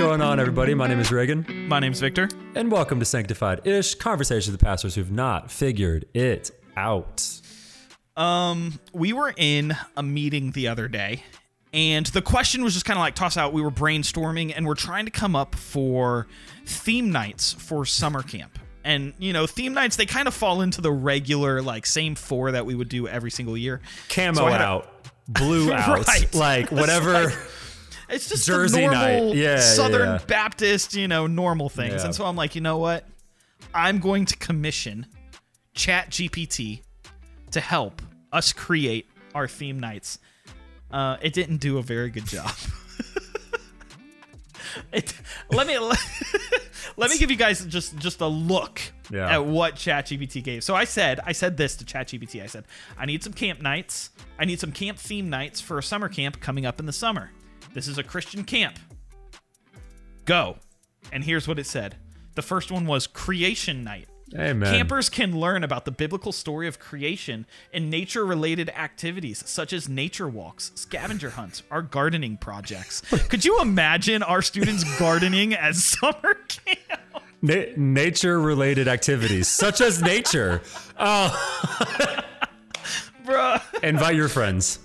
Going on, everybody? My name is Reagan, My name's Victor. and welcome to Sanctified Ish Conversations with Pastors Who've Not Figured It Out. Um, we were in a meeting the other day, and the question was just kind of like toss out. We were brainstorming, and we're trying to come up for theme nights for summer camp. And you know, theme nights they kind of fall into the regular like same four that we would do every single year. Camo So had a- out, blue out, Right. like whatever. It's just Jersey the night. normal Yeah, Southern yeah. Baptist, you know, normal things. Yeah. And so I'm like, you know what? I'm going to commission Chat GPT to help us create our theme nights. Uh, it didn't do a very good job. it, let me let me give you guys just just a look Yeah. at what ChatGPT gave. So I said I said this to ChatGPT. I said I need some camp nights. I need some camp theme nights for a summer camp coming up in the summer. This is a Christian camp. Go. And here's what it said. The first one was creation night. Amen. Campers can learn about the biblical story of creation and nature related activities such as nature walks, scavenger hunts, or gardening projects. Could you imagine our students gardening as summer camp? Na- nature-related activities, such as nature. Oh. Bruh. Invite your friends.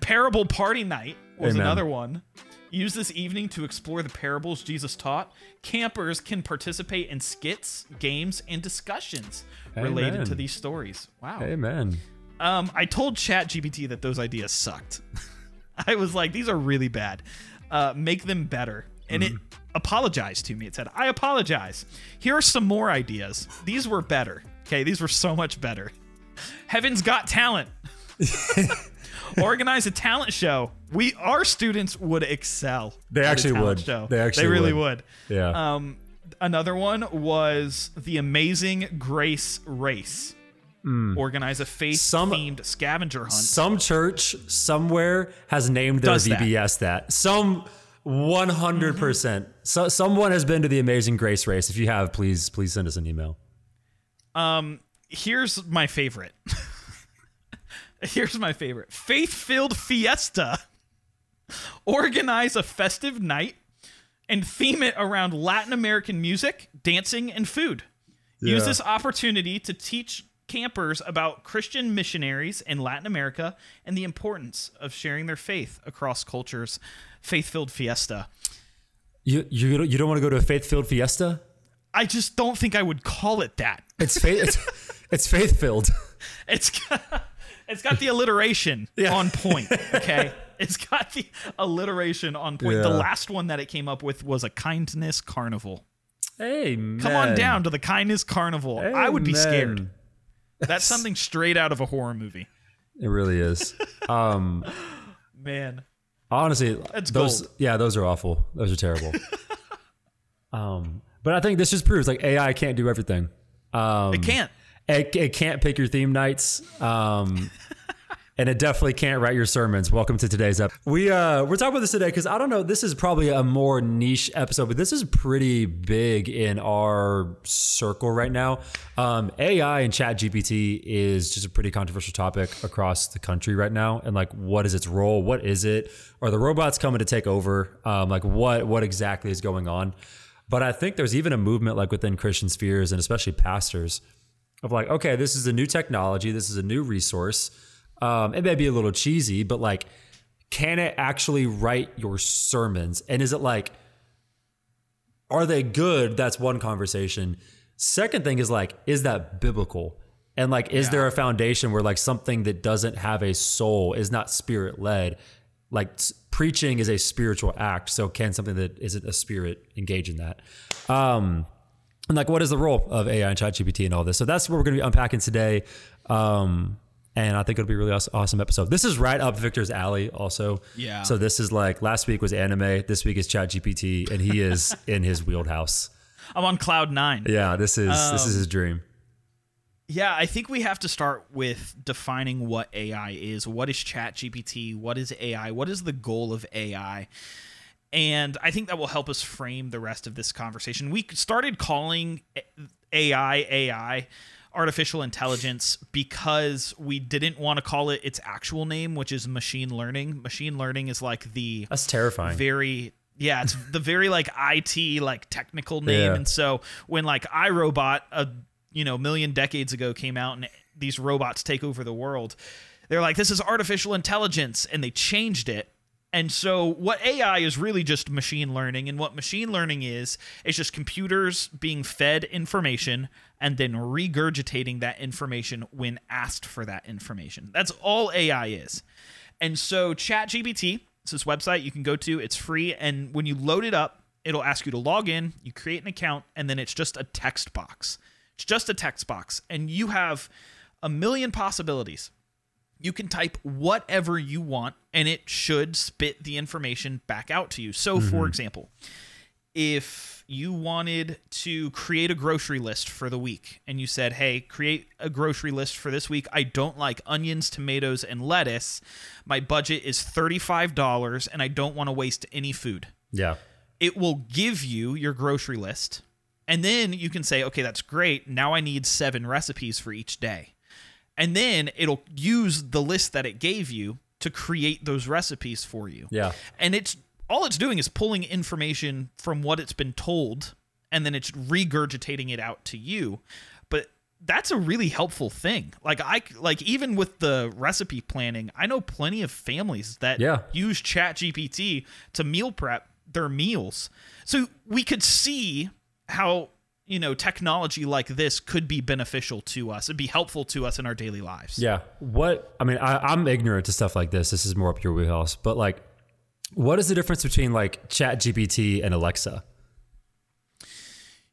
Parable party night was Amen. another one. Use this evening to explore the parables Jesus taught. Campers can participate in skits, games, and discussions related to these stories. Wow. Amen. Um, I told ChatGPT that those ideas sucked. I was like, these are really bad. Uh, make them better. And it apologized to me. It said, I apologize. Here are some more ideas. These were better. Okay, these were so much better. Heaven's Got Talent. Organize a talent show. We our students would excel. They actually would. Show. They actually they really would. would. Yeah. Um, another one was the Amazing Grace Race. Organize a. Faith-themed scavenger hunt. Some church somewhere has named their Does that. VBS that. Some 100%. So someone has been to the Amazing Grace race. If you have, please please send us an email. Um Here's my favorite. Here's my favorite. Faith-filled fiesta. Organize a festive night and theme it around Latin American music, dancing, and food. Use this opportunity to teach campers about Christian missionaries in Latin America and the importance of sharing their faith across cultures. Faith-filled fiesta. You you don't- you don't want to go to a faith-filled fiesta? I just don't think I would call it that. It's faith it's, it's faith-filled. It's got, it's got the alliteration Yeah. on point. Okay, it's got the alliteration on point. The last one that it came up with was a kindness carnival. Hey, Come on down to the kindness carnival. I would be scared. That's something straight out of a horror movie. It really is. Um Man, honestly, That's those gold. yeah, those are awful. Those are terrible. um but I think this just proves like AI can't do everything. Um it can't. It, it can't pick your theme nights. Um, and it definitely can't write your sermons. Welcome to today's episode. We uh we're talking about this today because I don't know. This is probably a more niche episode, but this is pretty big in our circle right now. Um, AI and Chat GPT is just a pretty controversial topic across the country right now. And like, what is its role? What is it? Are the robots coming to take over? Um, like, what what exactly is going on? But I think there's even a movement like within Christian spheres and especially pastors of like, okay, this is a new technology, this is a new resource. Um, it may be a little cheesy, but like, can it actually write your sermons? And is it like, are they good? That's one conversation. Second thing is like, is that biblical? And like, is there a foundation where like something that doesn't have a soul is not spirit led? Like preaching is a spiritual act. So can something that isn't a spirit engage in that? Um, and like what is the role of AI and ChatGPT and all this? So that's what we're going to be unpacking today. Um, and I think it'll be a really awesome episode. This is right up Victor's alley, also. Yeah. So this is like last week was anime, this week is ChatGPT, and he is in his wheelhouse. I'm on cloud nine. Yeah, this is this Um, is his dream. Yeah, I think we have to start with defining what AI is. What is ChatGPT? What is AI? What is the goal of AI? And I think that will help us frame the rest of this conversation. We started calling AI AI artificial intelligence because we didn't want to call it its actual name, which is machine learning. Machine learning is like the That's terrifying. very Yeah, it's the very like IT like technical name, Yeah. and so when like iRobot a you know million decades ago came out and these robots take over the world, they're like this is artificial intelligence, and they changed it. And so what AI is really just machine learning, and what machine learning is is just computers being fed information and then regurgitating that information when asked for that information. That's all AI is. And so ChatGPT, this website you can go to. It's free, and when you load it up, it'll ask you to log in. You create an account, and then it's just a text box. It's just a text box, and you have a million possibilities. You can type whatever you want, and it should spit the information back out to you. So, for mm-hmm. example, if you wanted to create a grocery list for the week and you said, Hey, create a grocery list for this week. I don't like onions, tomatoes, and lettuce. My budget is $35 and I don't want to waste any food. Yeah. It will give you your grocery list. And then you can say, Okay, that's great. Now I need seven recipes for each day. And then it'll use the list that it gave you to create those recipes for you Yeah. and it's all it's doing is pulling information from what it's been told and then it's regurgitating it out to you but that's a really helpful thing like i like even with the recipe planning i know plenty of families that Yeah. use chat gpt to meal prep their meals so we could see how you know technology like this could be beneficial to us it'd be helpful to us in our daily lives Yeah. What I mean, I, I'm ignorant to stuff like this. This is more up your wheelhouse. But like, what is the difference between like Chat GPT and Alexa?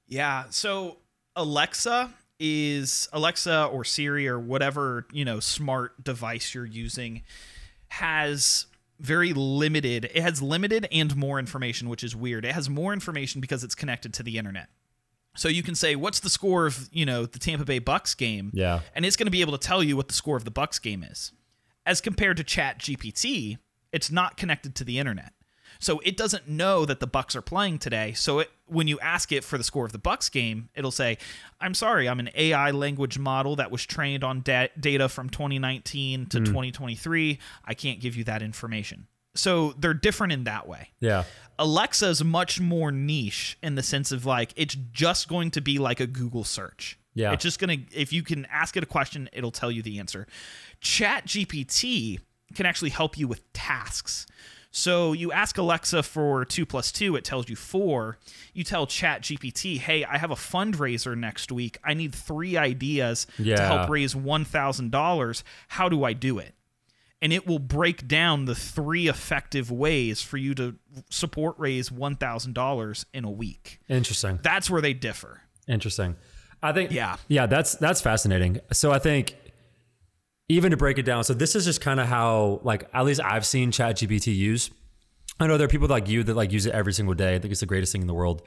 Yeah. So Alexa is Alexa or Siri or whatever, you know, smart device you're using has very limited it has limited and more information which is weird it has more information because it's connected to the internet so you can say what's the score of you know the tampa bay bucks game? Yeah. and it's going to be able to tell you what the score of the bucks game is. As compared to chat gpt it's not connected to the internet. So it doesn't know that the bucks are playing today. So it, when you ask it for the score of the bucks game it'll say i'm sorry i'm an ai language model that was trained on da- data from 2019 to hmm. 2023 i can't give you that information so they're different in that way Yeah. Alexa is much more niche in the sense of like it's just going to be like a Google search. Yeah. It's just going to if you can ask it a question, it'll tell you the answer. Chat GPT can actually help you with tasks. So you ask Alexa for two plus two, it tells you four. You tell Chat GPT, hey, I have a fundraiser next week. I need three ideas to help raise one thousand dollars. How do I do it? And it will break down the three effective ways for you to support raise $1,000 in a week. Interesting. That's where they differ. Interesting. I think Yeah. Yeah, that's that's fascinating. So I think even to break it down, so this is just kind of how like at least I've seen ChatGPT use. I know there are people like you that like use it every single day. I think it's the greatest thing in the world.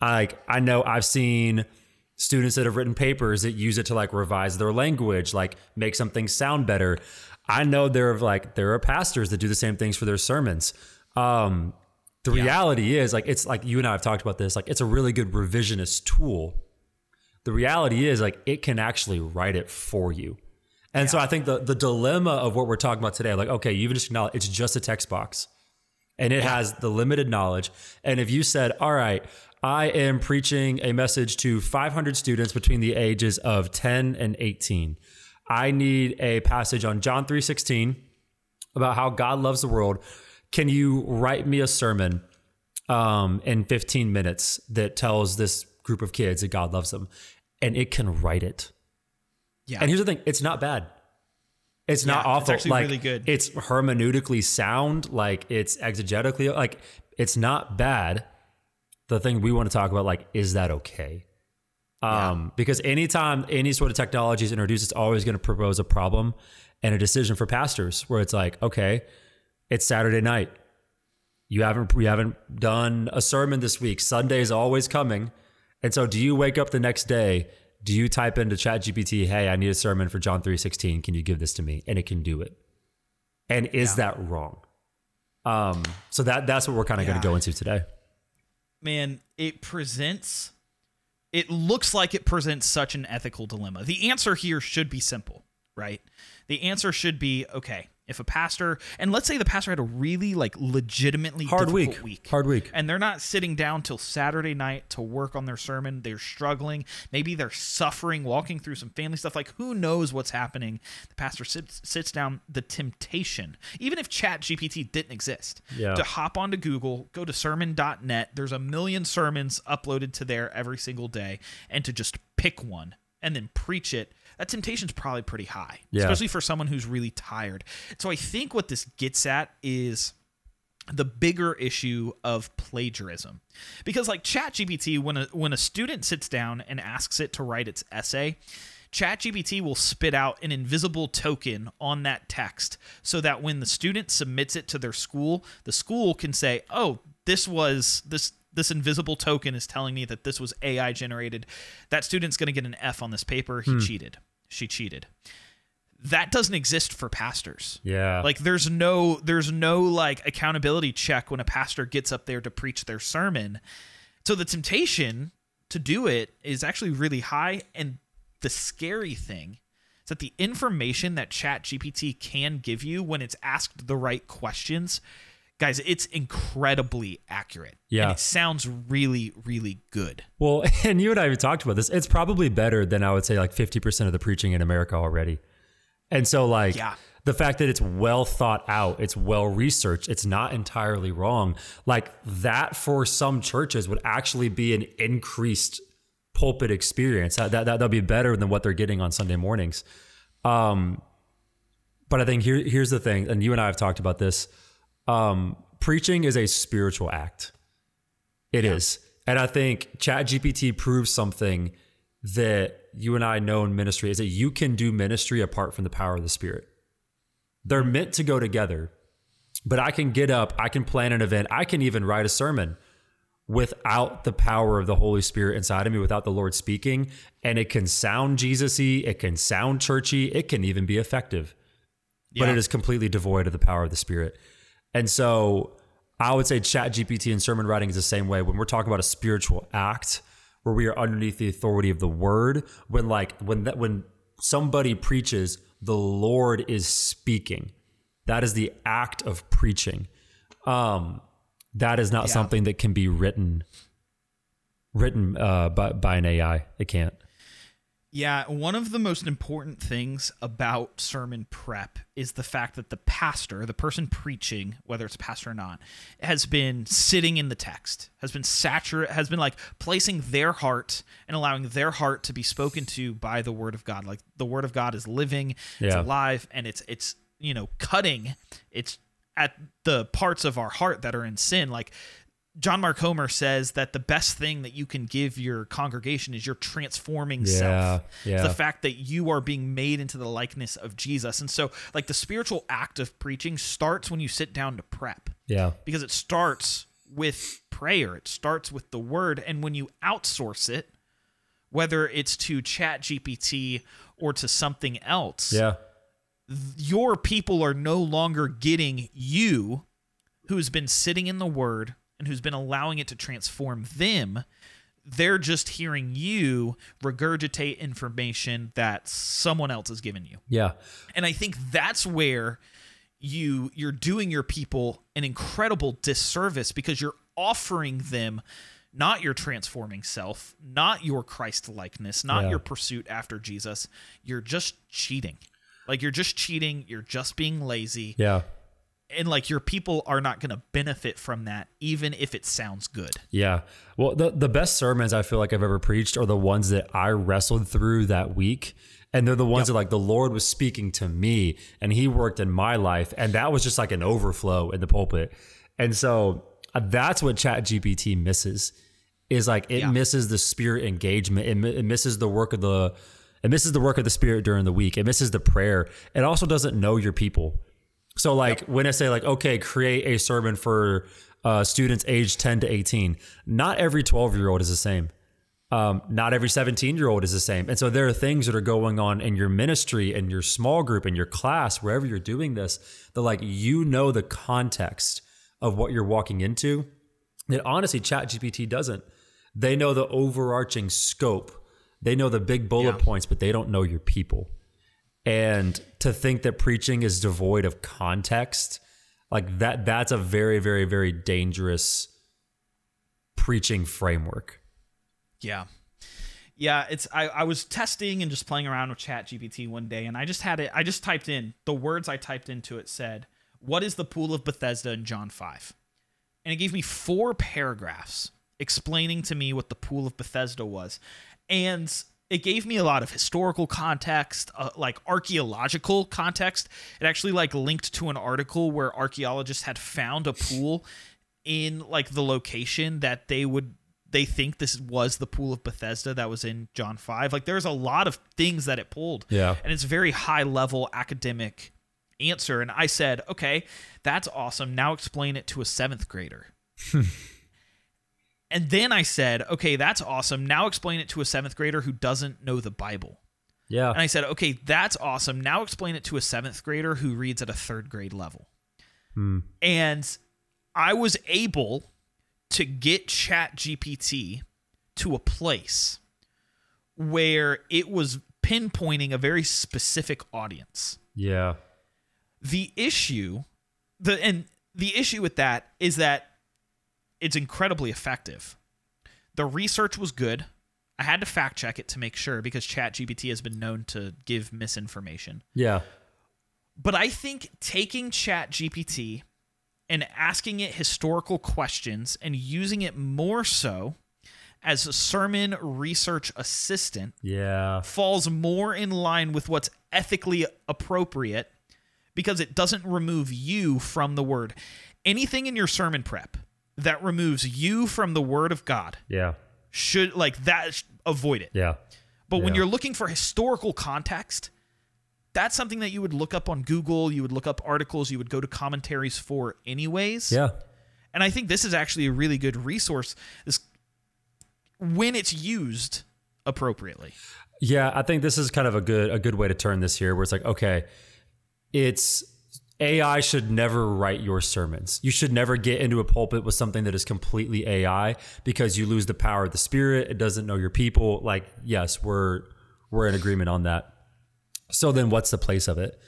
I, like I know I've seen students that have written papers that use it to like revise their language, like make something sound better. I know there are like there are pastors that do the same things for their sermons. Um, the reality is like it's like you and I have talked about this. Like it's a really good revisionist tool. The reality is like it can actually write it for you. And so I think the the dilemma of what we're talking about today, like okay, you even just acknowledge it's just a text box, and it has the limited knowledge. And if you said, all right, I am preaching a message to 500 students between the ages of 10 and 18. I need a passage on John 3:16 about how God loves the world. Can you write me a sermon um, in 15 minutes that tells this group of kids that God loves them? And it can write it. Yeah. And here's the thing: it's not bad. It's not Yeah, it's awful. actually like really good. it's hermeneutically sound. Like it's exegetically like it's not bad. The thing we want to talk about, like, is that okay? Um, because anytime any sort of technology is introduced, it's always going to propose a problem and a decision for pastors where it's like, okay, it's Saturday night. You haven't we haven't done a sermon this week. Sunday is always coming. And so do you wake up the next day? Do you type into ChatGPT, hey, I need a sermon for John 3.16. Can you give this to me? And it can do it. And is that wrong? Um, so that that's what we're kind of gonna go into today. Man, it presents it looks like it presents such an ethical dilemma. The answer here should be simple, right? The answer should be okay, If a pastor, and let's say the pastor had a really like legitimately Hard difficult week. week, Hard week. and they're not sitting down till Saturday night to work on their sermon. They're struggling. Maybe they're suffering, walking through some family stuff. Like who knows what's happening? The pastor sits sits down. The temptation, even if Chat GPT didn't exist, Yeah. to hop onto Google, go to sermon.net. There's a million sermons uploaded to there every single day, and to just pick one and then preach it. That temptation's probably pretty high, Yeah. especially for someone who's really tired. So I think what this gets at is the bigger issue of plagiarism. Because like ChatGPT when a when a student sits down and asks it to write its essay ChatGPT will spit out an invisible token on that text so that when the student submits it to their school the school can say oh this was this this invisible token is telling me that this was AI generated. That student's going to get an F on this paper. He hmm. cheated she cheated that doesn't exist for pastors Yeah. like there's no there's no like accountability check when a pastor gets up there to preach their sermon. So the temptation to do it is actually really high and the scary thing is that the information that Chat GPT can give you when it's asked the right questions, guys, it's incredibly accurate. Yeah. And it sounds really, really good. Well, and you and I have talked about this. It's probably better than I would say like 50% of the preaching in America already. And so like Yeah. the fact that it's well thought out, it's well researched, it's not entirely wrong. Like that for some churches would actually be an increased pulpit experience. That that that'll be better than what they're getting on Sunday mornings. Um but I think here here's the thing, and you and I have talked about this. Um preaching is a spiritual act. It is, And I think ChatGPT proves something that you and I know in ministry is that you can do ministry apart from the power of the Spirit. They're meant to go together. But I can get up, I can plan an event, I can even write a sermon without the power of the Holy Spirit inside of me, without the Lord speaking. And it can sound Jesus y, it can sound churchy, it can even be effective. But it is completely devoid of the power of the Spirit. And so I would say chat GPT and sermon writing is the same way. When we're talking about a spiritual act where we are underneath the authority of the word, when like when that when somebody preaches, the Lord is speaking. That is the act of preaching. Um, that is not Yeah. something that can be written written uh, by, by an AI. It can't. Yeah, one of the most important things about sermon prep is the fact that the pastor, the person preaching, whether it's a pastor or not, has been sitting in the text, has been saturate, has been like placing their heart and allowing their heart to be spoken to by the word of God. Like the word of God is living, it's Yeah. alive, and it's it's you know cutting. It's at the parts of our heart that are in sin, like. John Mark Comer says that the best thing that you can give your congregation is your transforming Yeah, self. yeah. The fact that you are being made into the likeness of Jesus. And so, like, the spiritual act of preaching starts when you sit down to prep Yeah. because it starts with prayer, it starts with the word. And when you outsource it, whether it's to Chat GPT or to something else, Yeah. your people are no longer getting you who's been sitting in the word and who's been allowing it to transform them they're just hearing you regurgitate information that someone else has given you Yeah. and i think that's where you you're doing your people an incredible disservice because you're offering them not your transforming self not your christ likeness not Yeah. your pursuit after jesus you're just cheating like you're just cheating you're just being lazy Yeah. And like your people are not going to benefit from that even if it sounds good Yeah. Well, the, the best sermons I feel like I've ever preached are the ones that I wrestled through that week. And they're the ones that like the Lord was speaking to me and he worked in my life. And that was just like an overflow in the pulpit. And so uh, that's what Chat GPT misses is like it Yeah. misses the spirit engagement. It, it misses the work of the, it misses the work of the spirit during the week. It misses the prayer. It also doesn't know your people. So like when I say like okay, create a sermon for uh, students aged 10 to 18, not every 12 year old is the same. Um, not every 17 year old is the same. And so there are things that are going on in your ministry and your small group and your class, wherever you're doing this, that like you know the context of what you're walking into. That honestly, ChatGPT doesn't. They know the overarching scope. They know the big bullet Yeah. points, but they don't know your people. And to think that preaching is devoid of context, like that that's a very very very dangerous preaching framework. Yeah. Yeah, it's I, I was testing and just playing around with Chat GPT one day and I just had it I just typed in the words I typed into it said, What is the pool of Bethesda in John five? And it gave me four paragraphs explaining to me what the pool of Bethesda was. And it gave me a lot of historical context, uh, like archaeological context. It actually like linked to an article where archaeologists had found a pool in like the location that they would they think this was the pool of Bethesda that was in John 5. Like there's a lot of things that it pulled. Yeah. And it's very high level academic answer and I said, "Okay, that's awesome. Now explain it to a 7th grader." and then I said, "Okay, that's awesome. Now explain it to a 7th grader who doesn't know the Bible." Yeah. And I said, "Okay, that's awesome. Now explain it to a 7th grader who reads at a 3rd grade level." Hmm. And I was able to get Chat GPT to a place where it was pinpointing a very specific audience. yeah. The issue the and the issue with that is that it's incredibly effective. The research was good. I had to fact check it to make sure because ChatGPT has been known to give misinformation. Yeah. But I think taking ChatGPT and asking it historical questions and using it more so as a sermon research assistant Yeah. falls more in line with what's ethically appropriate because it doesn't remove you from the word. Anything in your sermon prep that removes you from the word of God Yeah. should like that avoid it. Yeah. But when you're looking for historical context, that's something that you would look up on Google, you would look up articles, you would go to commentaries for anyways. Yeah. And I think this is actually a really good resource this when it's used appropriately. Yeah, I think this is kind of a good a good way to turn this here where it's like, okay, it's AI should never write your sermons. You should never get into a pulpit with something that is completely AI because you lose the power of the spirit. It doesn't know your people. Like, yes, we're we're in agreement on that. So then what's the place of it?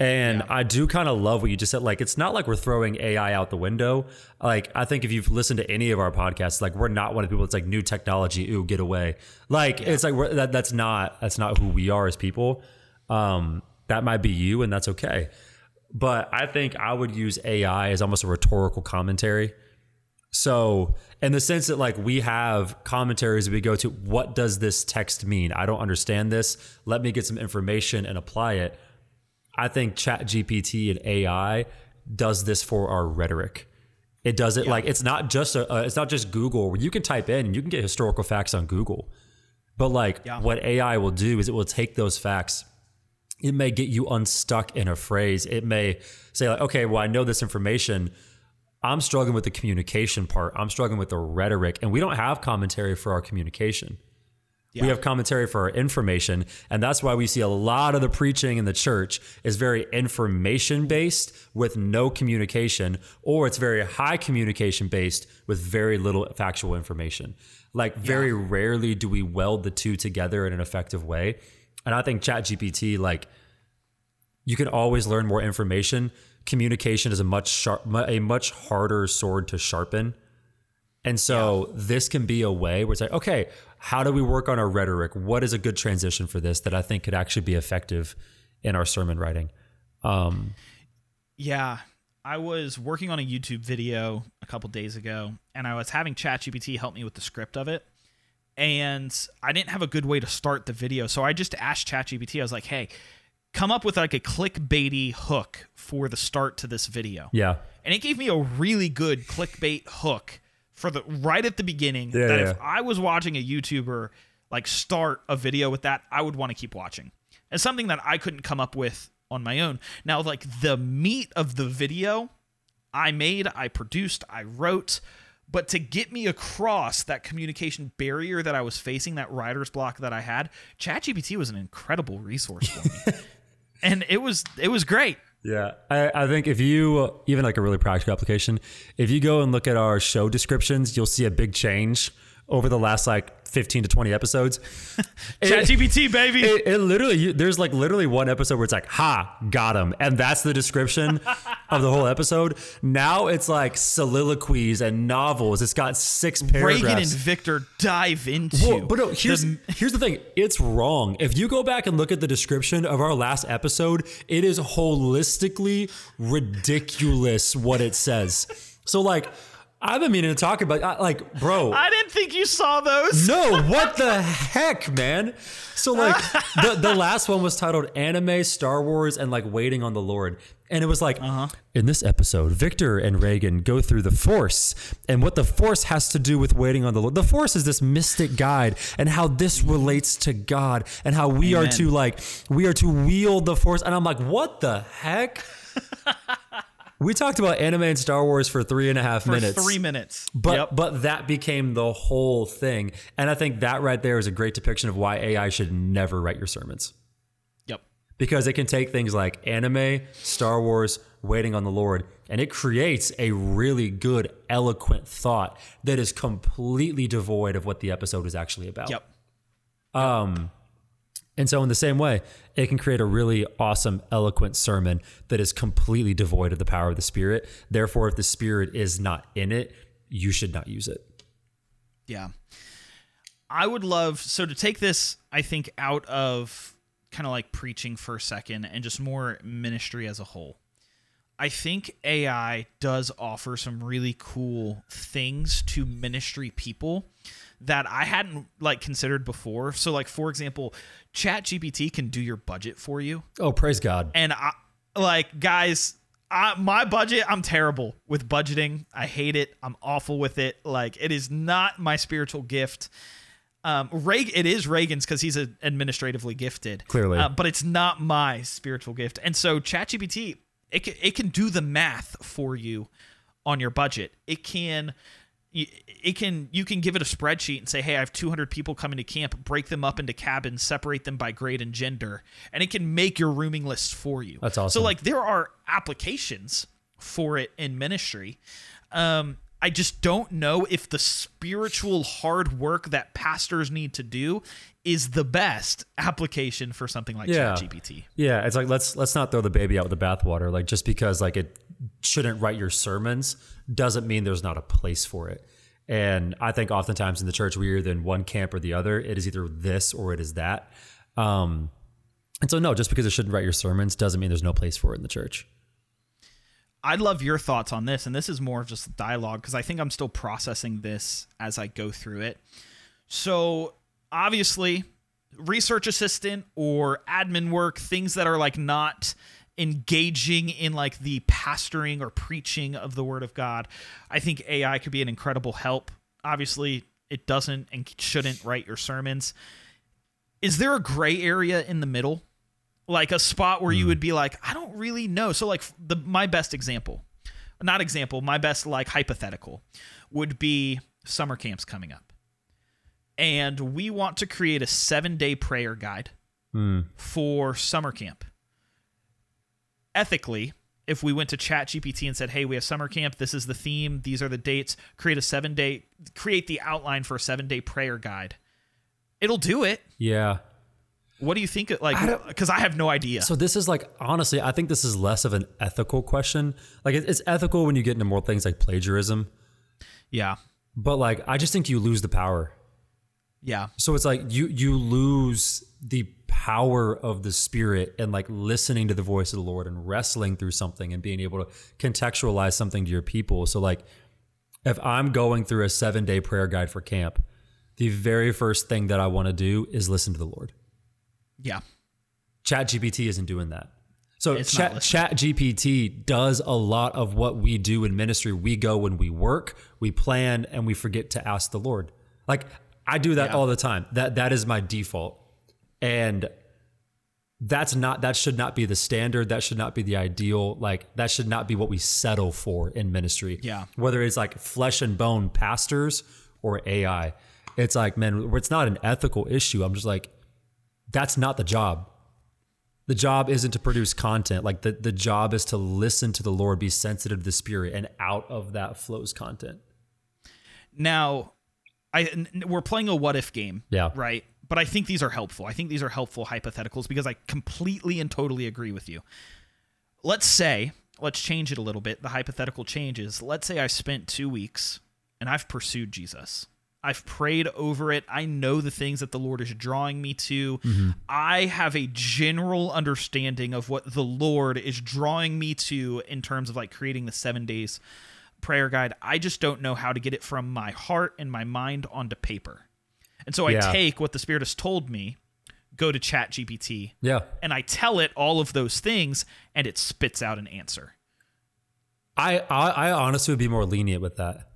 And I do kind of love what you just said. Like, it's not like we're throwing AI out the window. Like, I think if you've listened to any of our podcasts, like we're not one of the people that's like new technology, ooh, get away. Like, it's like we're, that. That's not that's not who we are as people. Um, that might be you, and that's okay. But I think I would use AI as almost a rhetorical commentary. So, in the sense that like we have commentaries we go to, what does this text mean? I don't understand this. Let me get some information and apply it. I think Chat GPT and AI does this for our rhetoric. It does it like it's not just a, uh, it's not just Google where you can type in and you can get historical facts on Google. But like Yeah. what AI will do is it will take those facts it may get you unstuck in a phrase. It may say like, okay, well, I know this information. I'm struggling with the communication part. I'm struggling with the rhetoric, and we don't have commentary for our communication. We have commentary for our information, and that's why we see a lot of the preaching in the church is very information based with no communication, or it's very high communication based with very little factual information. Like very rarely do we weld the two together in an effective way. And I think ChatGPT, like you can always learn more information. Communication is a much sharp, a much harder sword to sharpen. And so this can be a way where it's like, okay, how do we work on our rhetoric? What is a good transition for this that I think could actually be effective in our sermon writing? Um, Yeah. I was working on a YouTube video a couple days ago and I was having ChatGPT help me with the script of it. And I didn't have a good way to start the video. So I just asked ChatGPT, I was like, hey, come up with like a clickbaity hook for the start to this video. yeah, And it gave me a really good clickbait hook for the right at the beginning Yeah, that yeah. if I was watching a YouTuber like start a video with that, I would want to keep watching. And something that I couldn't come up with on my own. Now, like the meat of the video, I made, I produced, I wrote, but to get me across that communication barrier that I was facing, that writer's block that I had, ChatGPT was an incredible resource for me. and it was it was great. Yeah, I, I think if you even like a really practical application, if you go and look at our show descriptions, you'll see a big change over the last like 15 to 20 episodes. Chat GPT, baby. It, it literally, there's like literally one episode where it's like, ha, got him. And that's the description of the whole episode. Now it's like soliloquies and novels. It's got six paragraphs. Reagan and Victor dive into. Well, but no, here's the- here's the thing. It's wrong. If you go back and look at the description of our last episode, it is holistically ridiculous what it says. So like, I've been meaning to talk about like, bro. I didn't think you saw those. no, what the heck, man? So like the the last one was titled Anime, Star Wars, and like Waiting on the Lord. And it was like uh-huh. in this episode, Victor and Reagan go through the Force and what the Force has to do with waiting on the Lord. The Force is this mystic guide and how this relates to God and how we are to like we are to wield the Force. And I'm like, what the heck? we talked about anime and Star Wars for three and a half For minutes. three minutes. But Yep. but that became the whole thing. And I think that right there is a great depiction of why AI should never write your sermons. Yep. Because it can take things like anime, Star Wars, waiting on the Lord, and it creates a really good, eloquent thought that is completely devoid of what the episode is actually about. Yep. Um, And so, in the same way, it can create a really awesome, eloquent sermon that is completely devoid of the power of the Spirit. Therefore, if the Spirit is not in it, you should not use it. Yeah. I would love so to take this, I think, out of kind of like preaching for a second and just more ministry as a whole. I think AI does offer some really cool things to ministry people that I hadn't like considered before. So like for example, Chat GPT can do your budget for you. Oh, praise God. And I like guys, I, my budget, I'm terrible with budgeting. I hate it. I'm awful with it. Like it is not my spiritual gift. Um, Reagan, it is Reagan's because he's a, administratively gifted, Clearly. uh, but it's not my spiritual gift. And so ChatGPT, it can, it can do the math for you on your budget. It can, it can, you can give it a spreadsheet and say, hey, I have 200 people coming to camp. Break them up into cabins, separate them by grade and gender, and it can make your rooming list for you. That's awesome So like there are applications for it in ministry. Um, I just don't know if the spiritual hard work that pastors need to do is the best application for something like Yeah. ChatGPT. Yeah, it's like let's let's not throw the baby out with the bathwater. Like just because like it shouldn't write your sermons doesn't mean there's not a place for it. And I think oftentimes in the church we're either in one camp or the other. It is either this or it is that. Um, and so no, just because it shouldn't write your sermons doesn't mean there's no place for it in the church. I'd love your thoughts on this, and this is more of just dialogue because I think I'm still processing this as I go through it. So, obviously, research assistant or admin work, things that are like not engaging in like the pastoring or preaching of the word of God, I think AI could be an incredible help. Obviously, it doesn't and shouldn't write your sermons. Is there a gray area in the middle? like a spot where you hmm. would be like, I don't really know. So like the my best example, not example, my best like hypothetical would be summer camps coming up. And we want to create a 7-day prayer guide hmm. for summer camp. Ethically, if we went to Chat GPT and said, "Hey, we have summer camp. This is the theme. These are the dates. Create a 7-day create the outline for a 7-day prayer guide." It'll do it. Yeah. What do you think? Like, because I have no idea. So this is like honestly, I think this is less of an ethical question. Like it's ethical when you get into more things like plagiarism, yeah, but like I just think you lose the power. Yeah, So it's like you you lose the power of the spirit and like listening to the voice of the Lord and wrestling through something and being able to contextualize something to your people. So like if I'm going through a 7-day prayer guide for camp, the very first thing that I want to do is listen to the Lord. yeah, Chat GPT isn't doing that. So It's Chat. Chat GPT does a lot of what we do in ministry. We go when we work, we plan, and we forget to ask the Lord. Like I do that Yeah. all the time. That that is my default. And that's not that should not be the standard. That should not be the ideal. Like that should not be what we settle for in ministry. Yeah. Whether it's like flesh and bone pastors or AI. It's like, man, it's not an ethical issue. I'm just like, that's not the job. The job isn't to produce content. Like the, the job is to listen to the Lord, be sensitive to the Spirit, and out of that flows content. Now, I we're playing a what if game. Yeah. Right. But I think these are helpful. I think these are helpful hypotheticals because I completely and totally agree with you. Let's say, let's change it a little bit. The hypothetical changes. Let's say I spent two weeks and I've pursued Jesus. I've prayed over it. I know the things that the Lord is drawing me to. Mm-hmm. I have a general understanding of what the Lord is drawing me to in terms of like creating the seven days prayer guide. I just don't know how to get it from my heart and my mind onto paper. And so I Yeah. take what the Spirit has told me, go to Chat GPT, Yeah. and I tell it all of those things, and it spits out an answer. I, I I honestly would be more lenient with that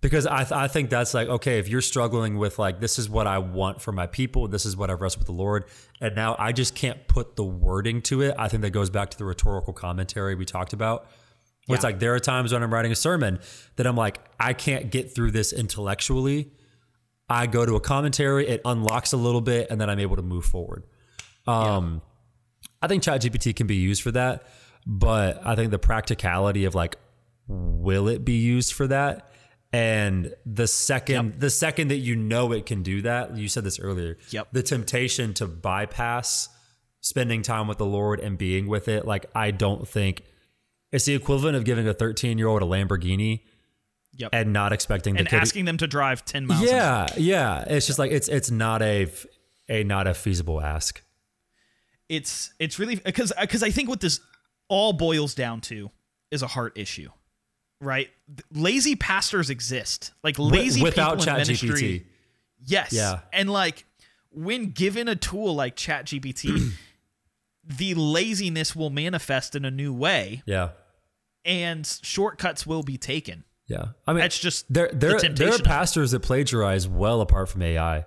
because I th- I think that's like okay if you're struggling with like this is what I want for my people this is what I've wrestled with the Lord and now I just can't put the wording to it I think that goes back to the rhetorical commentary we talked about where it's like there are times when I'm writing a sermon that I'm like I can't get through this intellectually I go to a commentary it unlocks a little bit and then I'm able to move forward um I think ChatGPT can be used for that, but I think the practicality of like, will it be used for that? And the second, the second that you know it can do that, you said this earlier. Yep. The temptation to bypass spending time with the Lord and being with it, like I don't think it's the equivalent of giving a 13 year old a Lamborghini Yep. and not expecting and the kid. asking them to drive 10 miles. yeah, yeah. It's just like it's it's not a a not a feasible ask. it's it's really because because I think what this all boils down to is a heart issue, right? Lazy pastors exist, like lazy without people in ministry. ChatGPT. Yes, Yeah. and like when given a tool like ChatGPT, the laziness will manifest in a new way, Yeah. And shortcuts will be taken. Yeah, I mean, That's just there. the There, there temptation are pastors that plagiarize well apart from AI,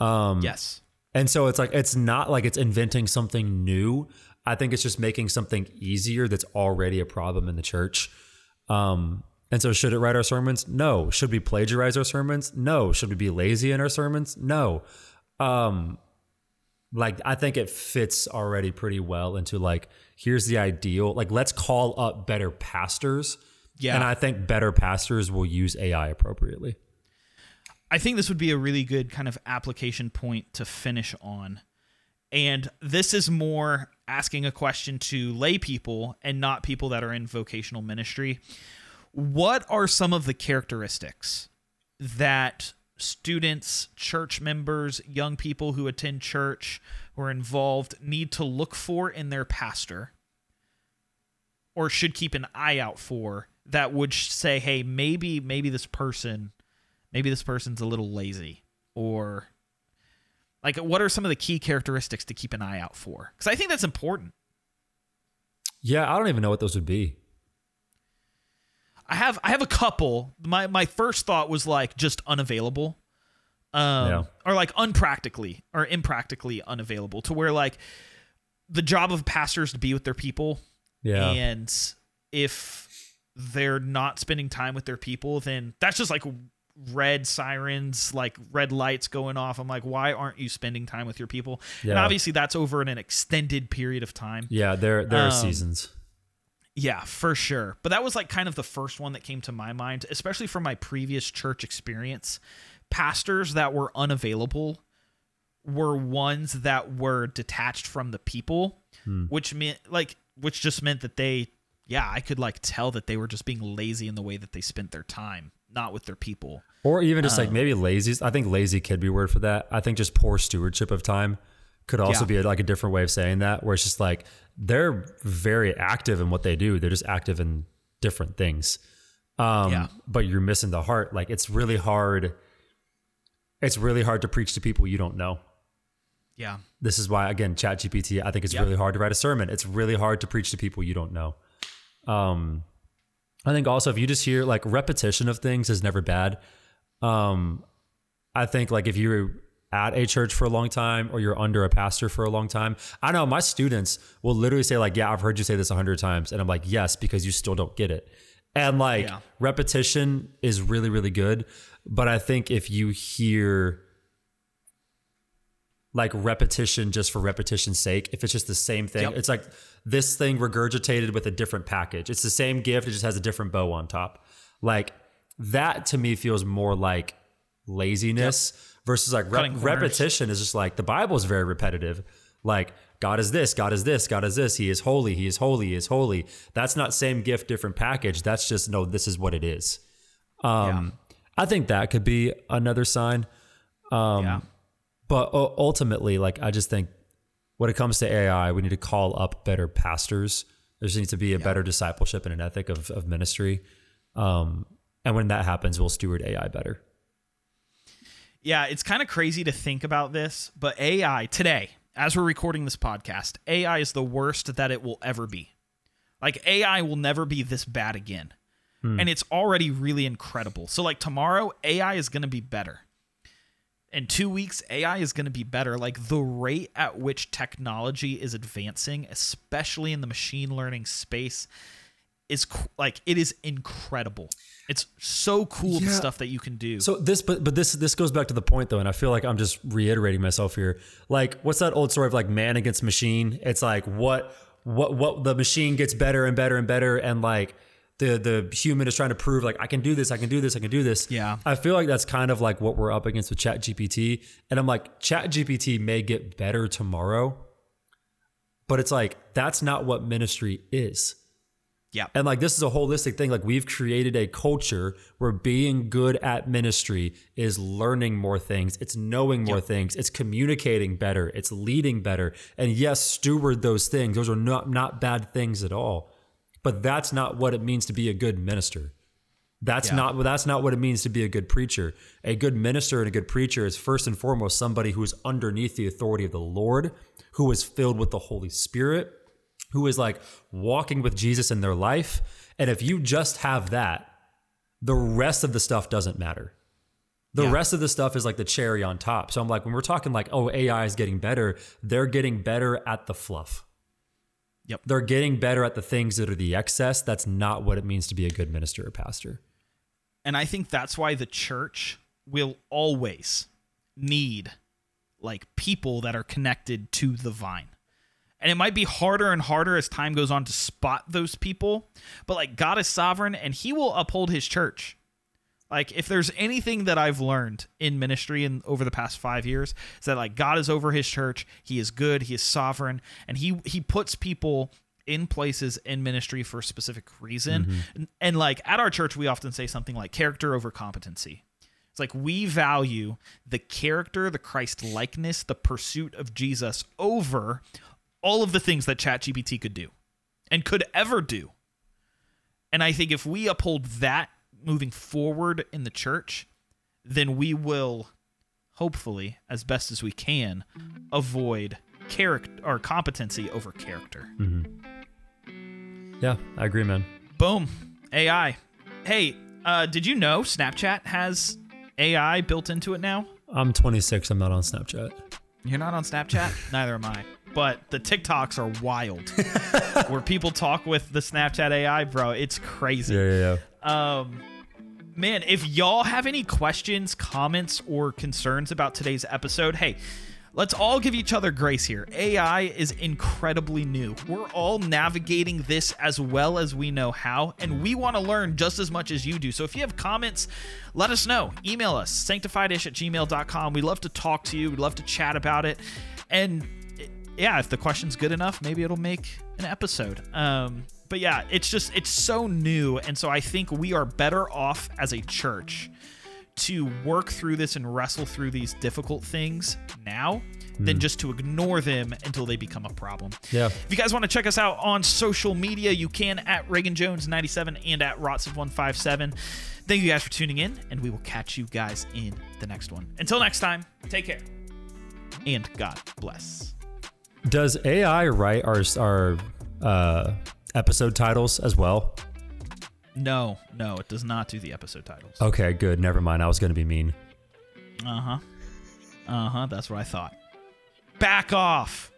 um, Yes, and so it's like it's not like it's inventing something new. I think it's just making something easier that's already a problem in the church. Um, and so, should it write our sermons? No. Should we plagiarize our sermons? No. Should we be lazy in our sermons? No. Um, like I think it fits already pretty well into like here's the ideal. Like let's call up better pastors. Yeah. And I think better pastors will use AI appropriately. I think this would be a really good kind of application point to finish on. And this is more asking a question to lay people and not people that are in vocational ministry. What are some of the characteristics that students, church members, young people who attend church or involved need to look for in their pastor or should keep an eye out for that would say, hey, maybe maybe this person maybe this person's a little lazy or like what are some of the key characteristics to keep an eye out for because i think that's important Yeah, I don't even know what those would be. I have i have a couple my my first thought was like just unavailable um Yeah. or like unpractically or impractically unavailable to where like the job of pastors to be with their people Yeah. and if they're not spending time with their people then that's just like red sirens like red lights going off i'm like why aren't you spending time with your people and obviously that's over in an extended period of time yeah, there there are Um, seasons. Yeah for sure but that was like kind of the first one that came to my mind especially from my previous church experience pastors that were unavailable were ones that were detached from the people which meant like which just meant that they yeah i could like tell that they were just being lazy in the way that they spent their time not with their people Or even just um, like maybe lazy. I think lazy could be a word for that. I think just poor stewardship of time could also Yeah. be like a different way of saying that, where it's just like they're very active in what they do. They're just active in different things. Um, Yeah. But you're missing the heart. Like it's really hard. It's really hard to preach to people you don't know. yeah This is why, again, ChatGPT, I think it's Yep. really hard to write a sermon. It's really hard to preach to people you don't know. Um, I think also if you just hear like repetition of things is never bad. Um, I think like if you're at a church for a long time or you're under a pastor for a long time, I know my students will literally say like, "Yeah, I've heard you say this a hundred times," and I'm like, "Yes," because you still don't get it. And like Yeah. repetition is really really good, but I think if you hear like repetition just for repetition's sake. If it's just the same thing, Yep. it's like this thing regurgitated with a different package. It's the same gift, it just has a different bow on top. Like that to me feels more like laziness versus like rep- repetition is just like the Bible is very repetitive. Like God is this, God is this, God is this. He is holy, He is holy, He is holy. That's not same gift, different package. That's just no. This is what it is. Um, I think that could be another sign. Um, yeah. But ultimately, like I just think when it comes to AI, we need to call up better pastors. There needs to be a better discipleship and an ethic of, of ministry. Um, and when that happens, we'll steward AI better. Yeah, it's kind of crazy to think about this, but AI today, as we're recording this podcast, AI is the worst that it will ever be. Like AI will never be this bad again. Hmm. And it's already really incredible. So like tomorrow AI is going to be better. In 2 weeks AI is going to be better. Like the rate at which technology is advancing, especially in the machine learning space is like it is incredible. It's so cool the stuff that you can do. So this, but but this this goes back to the point though, and I feel like I'm just reiterating myself here. Like, what's that old story of like man against machine? It's like what what what the machine gets better and better and better, and like the the human is trying to prove like I can do this, I can do this, I can do this. Yeah. I feel like that's kind of like what we're up against with Chat GPT, and I'm like Chat GPT may get better tomorrow, but it's like that's not what ministry is. Yeah. And like this is a holistic thing. Like we've created a culture where being good at ministry is learning more things, it's knowing more things, it's communicating better, it's leading better. And yes, steward those things. Those are not not bad things at all. But that's not what it means to be a good minister. That's Yeah. not that's not what it means to be a good preacher. A good minister and a good preacher is first and foremost somebody who is underneath the authority of the Lord, who is filled with the Holy Spirit, who is like walking with Jesus in their life. And if you just have that, the rest of the stuff doesn't matter. The Yeah. rest of the stuff is like the cherry on top. So I'm like, when we're talking like, oh, AI is getting better, they're getting better at the fluff. Yep. They're getting better at the things that are the excess. That's not what it means to be a good minister or pastor. And I think that's why the church will always need like people that are connected to the vine. And it might be harder and harder as time goes on to spot those people, but like God is sovereign and he will uphold his church. Like if there's anything that I've learned in ministry and over the past 5 years is that like God is over his church, he is good, he is sovereign, and he he puts people in places in ministry for a specific reason. Mm-hmm. And, and like at our church we often say something like character over competency. It's like we value the character, the Christ likeness, the pursuit of Jesus over all of the things that ChatGPT could do and could ever do. And I think if we uphold that moving forward in the church, then we will hopefully, as best as we can, avoid character or competency over character. Yeah, I agree, man. Boom. AI. Hey, uh, did you know Snapchat has AI built into it now? I'm 26. I'm not on Snapchat. You're not on Snapchat? Neither am I. But the TikToks are wild. Where people talk with the Snapchat AI, bro, it's crazy. Yeah, yeah, yeah. Um, man, if y'all have any questions, comments, or concerns about today's episode, hey, let's all give each other grace here. AI is incredibly new. We're all navigating this as well as we know how, and we want to learn just as much as you do. So if you have comments, let us know. Email us, sanctifiedish at gmail.com. We'd love to talk to you, we'd love to chat about it. And yeah, if the question's good enough, maybe it'll make an episode. Um, but yeah, it's just it's so new, and so I think we are better off as a church to work through this and wrestle through these difficult things now than just to ignore them until they become a problem. Yeah. If you guys want to check us out on social media, you can at Reagan Jones 97 and at Rotciv157. Thank you guys for tuning in, and we will catch you guys in the next one. Until next time, take care. And God bless. Does AI write our our uh, episode titles as well? No, no, it does not do the episode titles. Okay, good. Never mind. I was going to be mean. Uh huh. Uh huh. That's what I thought. Back off.